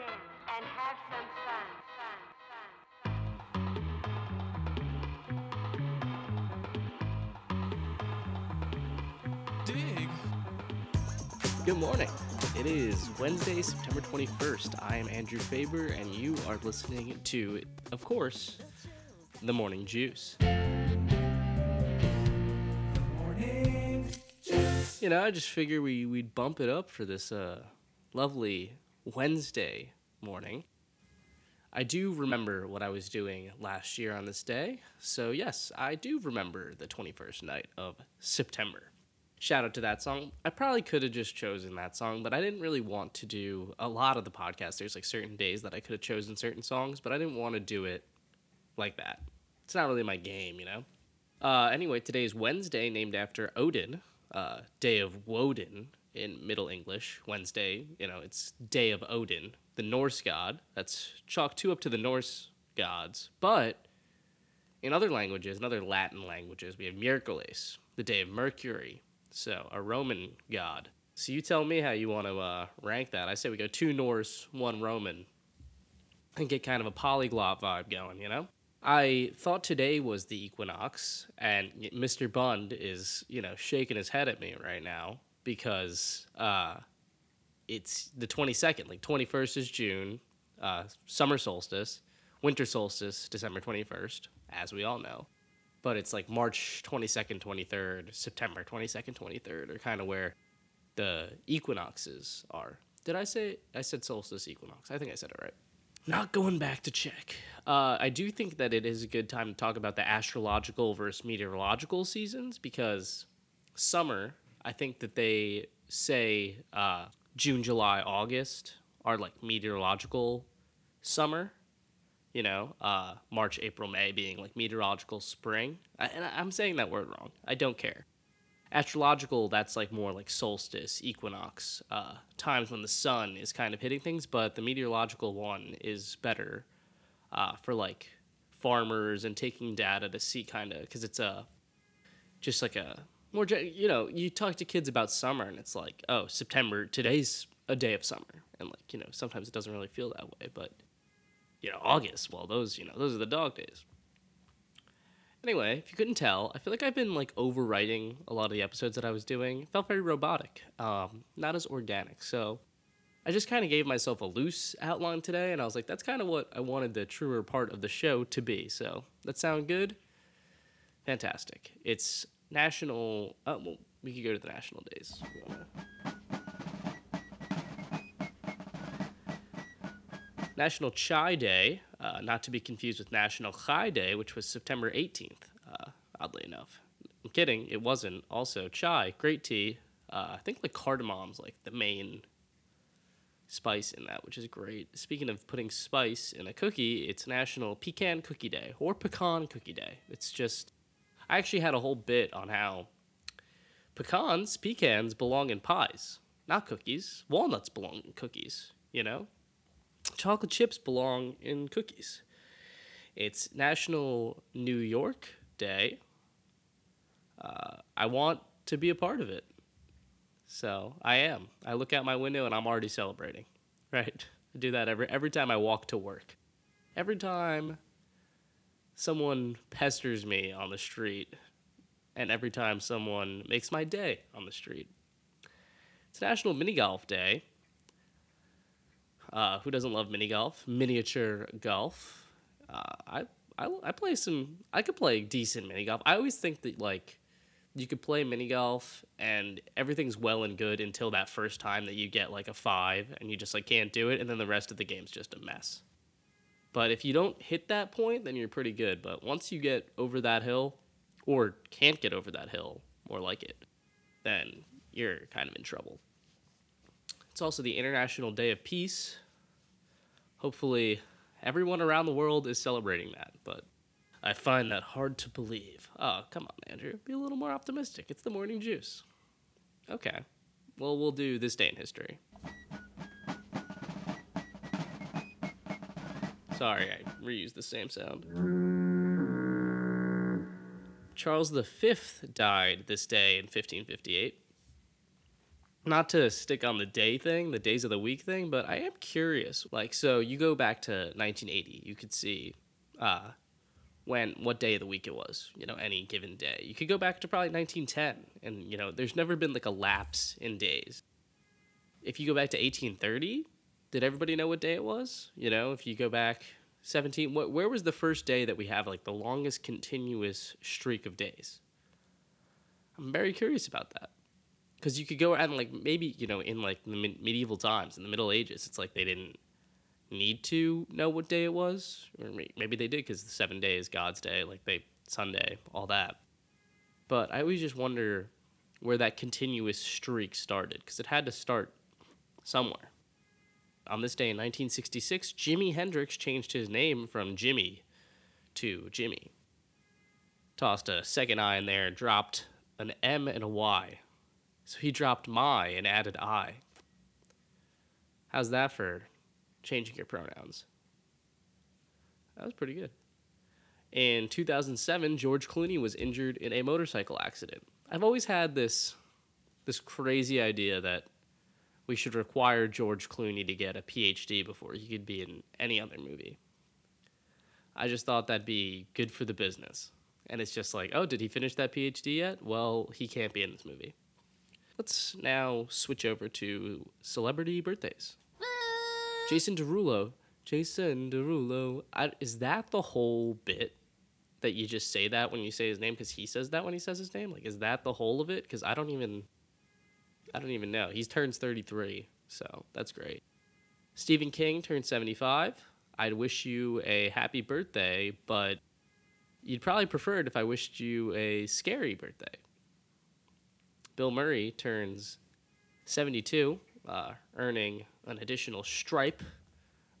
dance, and have some fun. fun, fun. Dig. Good morning. It is Wednesday, September 21st. I am Andrew Faber, and you are listening to, of course, The Morning Juice. You know, I just figure we, we'd bump it up for this uh, lovely Wednesday morning. I do remember what I was doing last year on this day, so yes, I do remember the 21st night of September shout out to that song. I probably could have just chosen that song, but I didn't really want to do a lot of the podcast. There's like certain days that I could have chosen certain songs, but I didn't want to do it like that. It's not really my game, you know? Uh, anyway, today is Wednesday, named after Odin, uh, day of Woden in Middle English. Wednesday, you know, it's day of Odin, the Norse god. That's chalk two up to the Norse gods. But in other languages, in other Latin languages, we have Miércoles, the day of Mercury, so a Roman god. So you tell me how you want to uh, rank that. I say we go two Norse, one Roman, and get kind of a polyglot vibe going. You know. I thought today was the equinox, and Mr. Bund is you know shaking his head at me right now because uh, it's the twenty second. Like twenty first is June, uh, summer solstice, winter solstice, December twenty first, as we all know but it's like March 22nd, 23rd, September 22nd, 23rd are kind of where the equinoxes are. Did I say I said solstice equinox? I think I said it right. Not going back to check. Uh, I do think that it is a good time to talk about the astrological versus meteorological seasons because summer, I think that they say uh, June, July, August are like meteorological summer you know, uh, March, April, May being like meteorological spring. I, and I'm saying that word wrong. I don't care. Astrological, that's like more like solstice, equinox, uh, times when the sun is kind of hitting things, but the meteorological one is better uh, for like farmers and taking data to see kind of, because it's a, just like a more, you know, you talk to kids about summer and it's like, oh, September, today's a day of summer. And like, you know, sometimes it doesn't really feel that way, but you know, August. Well, those, you know, those are the dog days. Anyway, if you couldn't tell, I feel like I've been like overwriting a lot of the episodes that I was doing. It felt very robotic, um, not as organic. So I just kind of gave myself a loose outline today, and I was like, that's kind of what I wanted the truer part of the show to be. So that sound good? Fantastic. It's national. Uh, well, we could go to the national days. National Chai Day, uh, not to be confused with National Chai Day, which was September 18th, uh, oddly enough. I'm kidding, it wasn't. Also, chai, great tea. Uh, I think like cardamom's like the main spice in that, which is great. Speaking of putting spice in a cookie, it's National Pecan Cookie Day or Pecan Cookie Day. It's just, I actually had a whole bit on how pecans, pecans belong in pies, not cookies. Walnuts belong in cookies, you know? chocolate chips belong in cookies. It's National New York Day. Uh, I want to be a part of it. So I am. I look out my window and I'm already celebrating. Right? I do that every every time I walk to work. Every time someone pesters me on the street and every time someone makes my day on the street. It's National Mini Golf Day. Uh, who doesn't love mini golf? Miniature golf. Uh, I, I I play some. I could play decent mini golf. I always think that like you could play mini golf and everything's well and good until that first time that you get like a five and you just like can't do it, and then the rest of the game's just a mess. But if you don't hit that point, then you're pretty good. But once you get over that hill, or can't get over that hill, more like it, then you're kind of in trouble. It's also the International Day of Peace. Hopefully, everyone around the world is celebrating that, but I find that hard to believe. Oh, come on, Andrew. Be a little more optimistic. It's the morning juice. Okay. Well, we'll do this day in history. Sorry, I reused the same sound. Charles V died this day in 1558. not to stick on the day thing, the days of the week thing, but I am curious. Like, so you go back to 1980, you could see uh, when what day of the week it was. You know, any given day. You could go back to probably 1910, and you know, there's never been like a lapse in days. If you go back to 1830, did everybody know what day it was? You know, if you go back 17, what, where was the first day that we have like the longest continuous streak of days? I'm very curious about that because you could go and like maybe you know in like the medieval times in the Middle Ages, it's like they didn't need to know what day it was, or maybe they did because the seven days, God's day, like they Sunday, all that. But I always just wonder where that continuous streak started because it had to start somewhere. On this day in 1966, Jimi Hendrix changed his name from Jimmy to Jimi. Tossed a second I in there, dropped an M and a Y so he dropped my and added I. How's that for changing your pronouns? That was pretty good. In 2007, George Clooney was injured in a motorcycle accident. I've always had this this crazy idea that we should require George Clooney to get a PhD before he could be in any other movie. I just thought that'd be good for the business. And it's just like, oh, did he finish that PhD yet? Well, he can't be in this movie. Let's now switch over to celebrity birthdays. Jason Derulo. Jason Derulo. I, is that the whole bit that you just say that when you say his name because he says that when he says his name? Like, is that the whole of it? Because I don't even, I don't even know. He turns thirty three, so that's great. Stephen King turned seventy five. I'd wish you a happy birthday, but you'd probably prefer it if I wished you a scary birthday. Bill Murray turns 72, uh, earning an additional stripe,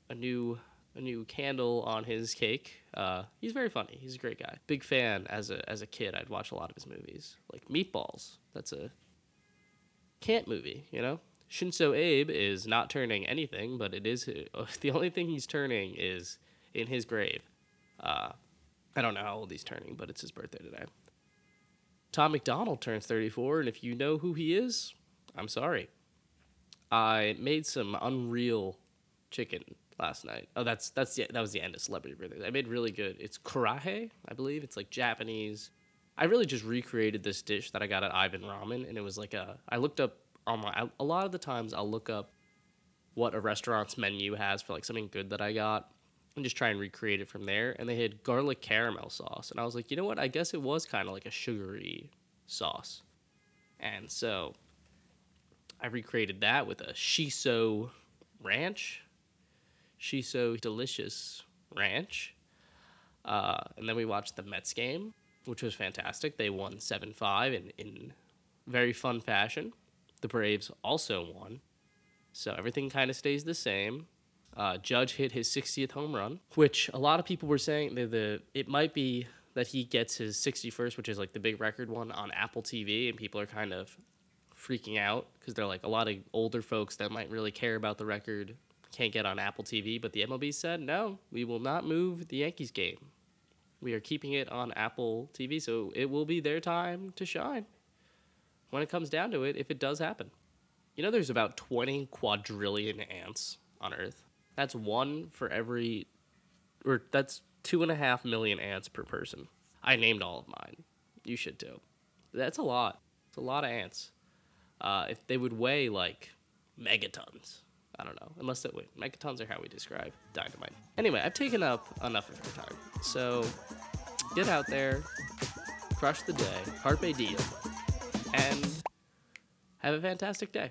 a new a new candle on his cake. Uh, he's very funny. He's a great guy. Big fan as a as a kid. I'd watch a lot of his movies, like Meatballs. That's a can't movie, you know. Shinzo Abe is not turning anything, but it is the only thing he's turning is in his grave. Uh, I don't know how old he's turning, but it's his birthday today. Tom MacDonald turns 34, and if you know who he is, I'm sorry. I made some unreal chicken last night. Oh, that's that's the, that was the end of celebrity birthdays. I made really good. It's karaage, I believe. It's like Japanese. I really just recreated this dish that I got at Ivan Ramen, and it was like a. I looked up on my. A lot of the times, I'll look up what a restaurant's menu has for like something good that I got, and just try and recreate it from there. And they had garlic caramel sauce, and I was like, you know what? I guess it was kind of like a sugary sauce. And so I recreated that with a shiso ranch, shiso delicious ranch. Uh, and then we watched the Mets game, which was fantastic. They won 7 5 in, in very fun fashion. The Braves also won. So everything kind of stays the same. Uh, Judge hit his 60th home run, which a lot of people were saying that the it might be that he gets his 61st, which is like the big record one on Apple TV, and people are kind of freaking out because they're like a lot of older folks that might really care about the record can't get on Apple TV. But the MLB said no, we will not move the Yankees game. We are keeping it on Apple TV, so it will be their time to shine when it comes down to it. If it does happen, you know, there's about 20 quadrillion ants on Earth. That's one for every, or that's two and a half million ants per person. I named all of mine. You should too. That's a lot. It's a lot of ants. Uh, if they would weigh like megatons, I don't know. Unless that wait, megatons are how we describe dynamite. Anyway, I've taken up enough of your time. So get out there, crush the day, carpe diem, and have a fantastic day.